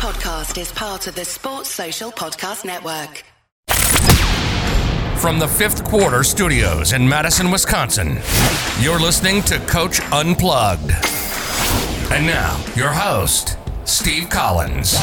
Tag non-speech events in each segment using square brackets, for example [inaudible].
podcast is part of the Sports Social Podcast Network. From the fifth quarter studios in Madison, Wisconsin, you're listening to Coach Unplugged. And now, your host, Steve Collins.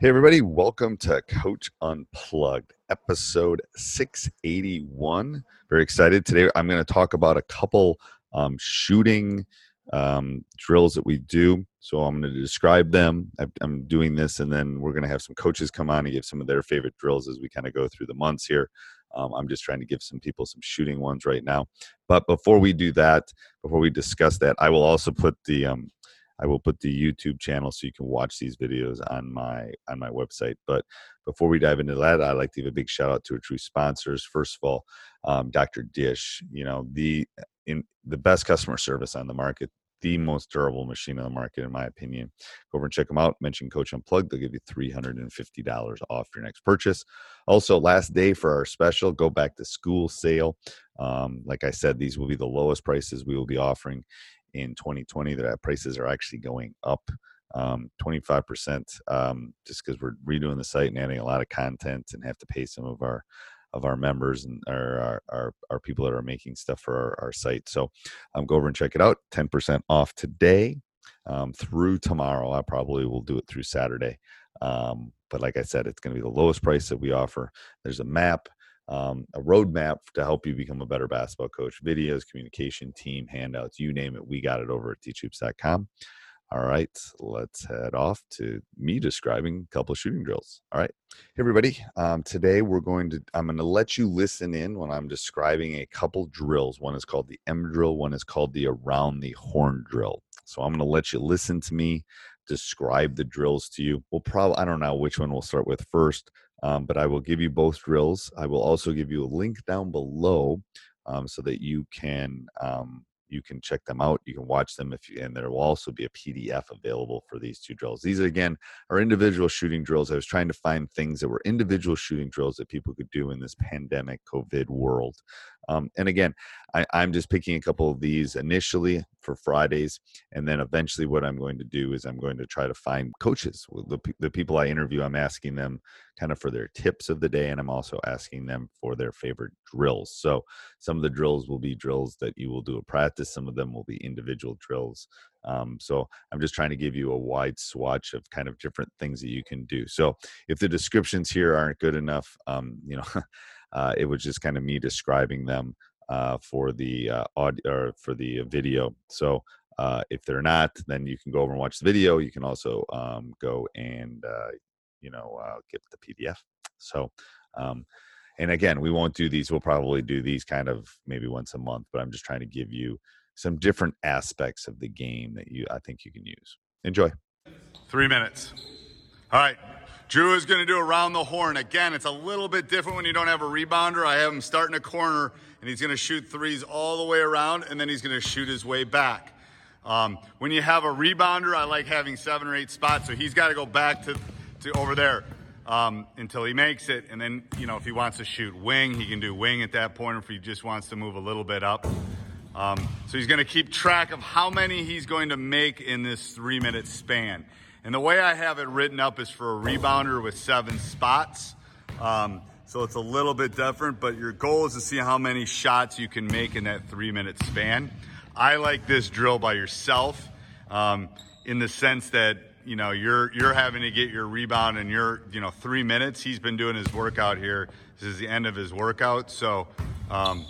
Hey, everybody, welcome to Coach Unplugged, episode 681. Very excited. Today, I'm going to talk about a couple um, shooting um, drills that we do. So, I'm going to describe them. I'm doing this, and then we're going to have some coaches come on and give some of their favorite drills as we kind of go through the months here. Um, I'm just trying to give some people some shooting ones right now. But before we do that, before we discuss that, I will also put the um, I will put the YouTube channel so you can watch these videos on my on my website. But before we dive into that, I'd like to give a big shout out to our true sponsors. First of all, um, Dr. Dish, you know the in the best customer service on the market, the most durable machine on the market, in my opinion. Go over and check them out. Mention Coach Unplugged; they'll give you three hundred and fifty dollars off your next purchase. Also, last day for our special go back to school sale. Um, like I said, these will be the lowest prices we will be offering in 2020 that prices are actually going up um, 25% um, just because we're redoing the site and adding a lot of content and have to pay some of our of our members and our, our, our, our people that are making stuff for our, our site. So um, go over and check it out. 10% off today um, through tomorrow. I probably will do it through Saturday. Um, but like I said, it's going to be the lowest price that we offer. There's a map um, a roadmap to help you become a better basketball coach. Videos, communication, team, handouts, you name it. We got it over at teachhoops.com. All right, let's head off to me describing a couple of shooting drills. All right, hey everybody. Um, today we're going to, I'm going to let you listen in when I'm describing a couple drills. One is called the M drill, one is called the around the horn drill. So I'm going to let you listen to me describe the drills to you. We'll probably, I don't know which one we'll start with first um, but I will give you both drills. I will also give you a link down below um, so that you can um, you can check them out. You can watch them if you, and there will also be a PDF available for these two drills. These again are individual shooting drills. I was trying to find things that were individual shooting drills that people could do in this pandemic COVID world. Um, and again, I, I'm just picking a couple of these initially for Fridays, and then eventually, what I'm going to do is I'm going to try to find coaches. The, the people I interview, I'm asking them kind of for their tips of the day, and I'm also asking them for their favorite drills. So some of the drills will be drills that you will do a practice. Some of them will be individual drills. Um, so I'm just trying to give you a wide swatch of kind of different things that you can do. So if the descriptions here aren't good enough, um, you know. [laughs] Uh, it was just kind of me describing them uh, for the uh, audio or for the video. So uh, if they're not, then you can go over and watch the video. You can also um, go and uh, you know uh, get the PDF. So. Um, and again, we won't do these. We'll probably do these kind of maybe once a month, but I'm just trying to give you some different aspects of the game that you I think you can use. Enjoy. Three minutes. All right. Drew is going to do around the horn. Again, it's a little bit different when you don't have a rebounder. I have him starting in a corner, and he's going to shoot threes all the way around, and then he's going to shoot his way back. Um, when you have a rebounder, I like having seven or eight spots, so he's got to go back to, to over there um, until he makes it. And then, you know, if he wants to shoot wing, he can do wing at that point, or if he just wants to move a little bit up. Um, so he's going to keep track of how many he's going to make in this three minute span. And the way I have it written up is for a rebounder with seven spots. Um, so it's a little bit different, but your goal is to see how many shots you can make in that three minute span. I like this drill by yourself um, in the sense that you know you're you're having to get your rebound in your you know three minutes. He's been doing his workout here. This is the end of his workout, so um,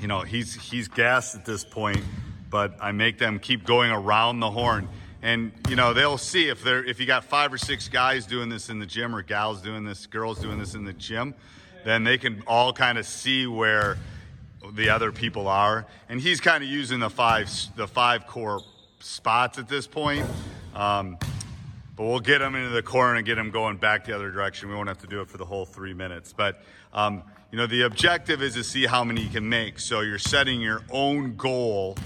you know he's he's gassed at this point. But I make them keep going around the horn and you know they'll see if they're if you got five or six guys doing this in the gym or gals doing this girls doing this in the gym then they can all kind of see where the other people are and he's kind of using the five the five core spots at this point um, but we'll get him into the corner and get him going back the other direction. We won't have to do it for the whole three minutes. But um, you know the objective is to see how many you can make. So you're setting your own goal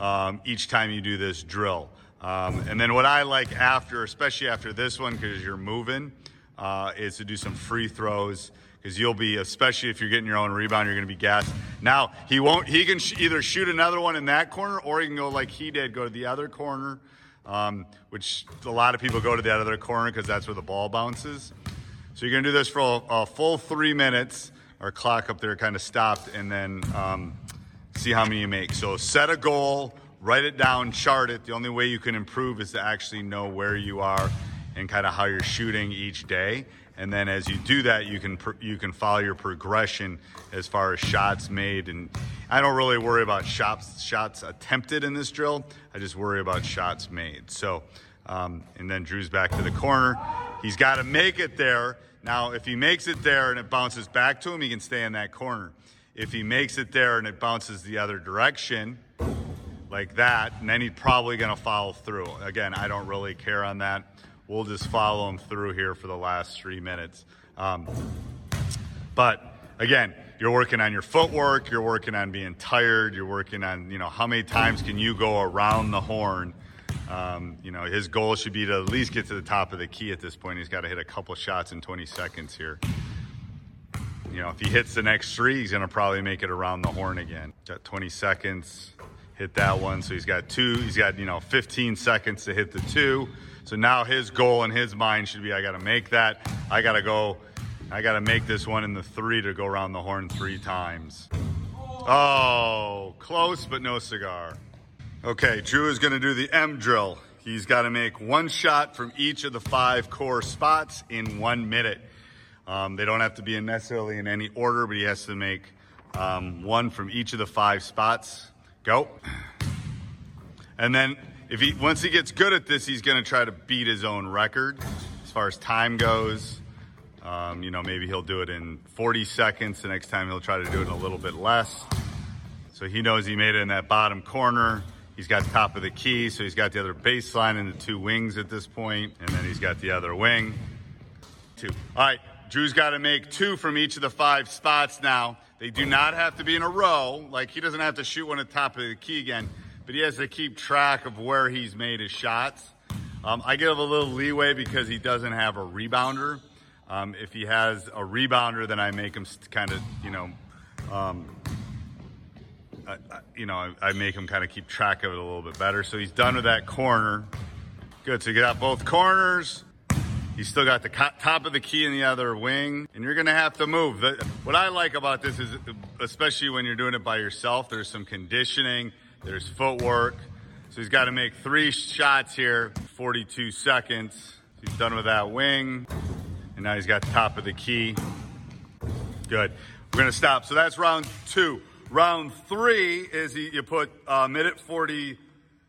um, each time you do this drill. Um, and then what I like after, especially after this one, because you're moving, uh, is to do some free throws. Because you'll be, especially if you're getting your own rebound, you're going to be gassed. Now he won't. He can sh- either shoot another one in that corner, or he can go like he did, go to the other corner, um, which a lot of people go to the other corner because that's where the ball bounces. So you're going to do this for a, a, full three minutes. Our clock up there kind of stopped, and then um, see how many you make. So set a goal, write it down, chart it. The only way you can improve is to actually know where you are and kind of how you're shooting each day and then as you do that you can you can follow your progression as far as shots made. And I don't really worry about shots shots attempted in this drill. I just worry about shots made. So um, and then Drew's back to the corner. He's got to make it there. Now if he makes it there and it bounces back to him he can stay in that corner. If he makes it there and it bounces the other direction like that and then he's probably going to follow through. Again I don't really care on that we'll just follow them through here for the last three minutes. Um, but again, you're working on your footwork, you're working on being tired, you're working on, you know, how many times can you go around the horn? Um, you know, his goal should be to at least get to the top of the key at this point. He's got to hit a couple shots in 20 seconds here. You know, if he hits the next three, he's going to probably make it around the horn again. Got 20 seconds, hit that one. So he's got two, he's got, you know, 15 seconds to hit the two. So now his goal in his mind should be I got to make that. I got to go. I got to make this one in the three to go around the horn three times. Oh, close, but no cigar. Okay, Drew is going to do the M drill. He's got to make one shot from each of the five core spots in one minute. Um, they don't have to be necessarily in any order, but he has to make um, one from each of the five spots. Go. And then if he once he gets good at this, he's going to try to beat his own record as far as time goes. Um, you know, maybe he'll do it in 40 seconds. The next time he'll try to do it in a little bit less. So he knows he made it in that bottom corner. He's got top of the key, so he's got the other baseline and the two wings at this point, and then he's got the other wing. Two. All right, Drew's got to make two from each of the five spots now. They do not have to be in a row. Like he doesn't have to shoot one at the top of the key again but he has to keep track of where he's made his shots. Um, I give him a little leeway because he doesn't have a rebounder. Um, if he has a rebounder, then I make him kind of, you know, um, I, you know, I, I make him kind of keep track of it a little bit better. So he's done with that corner. Good. So you got both corners. He's still got the top of the key in the other wing, and you're going to have to move. What I like about this is, especially when you're doing it by yourself, there's some conditioning there's footwork. So he's got to make three shots here, 42 seconds. He's done with that wing. And now he's got the top of the key. Good. We're going to stop. So that's round two. Round three is you put a minute 40,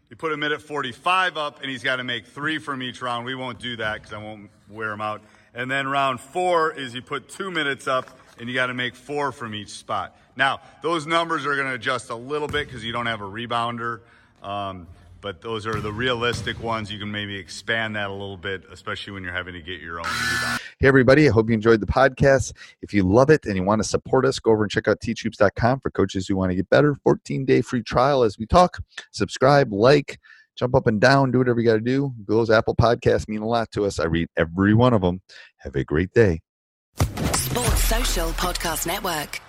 you put a minute 45 up, and he's got to make three from each round. We won't do that because I won't wear him out. And then round four is you put two minutes up, and you got to make four from each spot. Now, those numbers are going to adjust a little bit because you don't have a rebounder. Um, but those are the realistic ones. You can maybe expand that a little bit, especially when you're having to get your own rebound. Hey, everybody. I hope you enjoyed the podcast. If you love it and you want to support us, go over and check out teachhoops.com for coaches who want to get better. 14 day free trial as we talk. Subscribe, like, jump up and down, do whatever you got to do. Those Apple podcasts mean a lot to us. I read every one of them. Have a great day. Sports Social Podcast Network.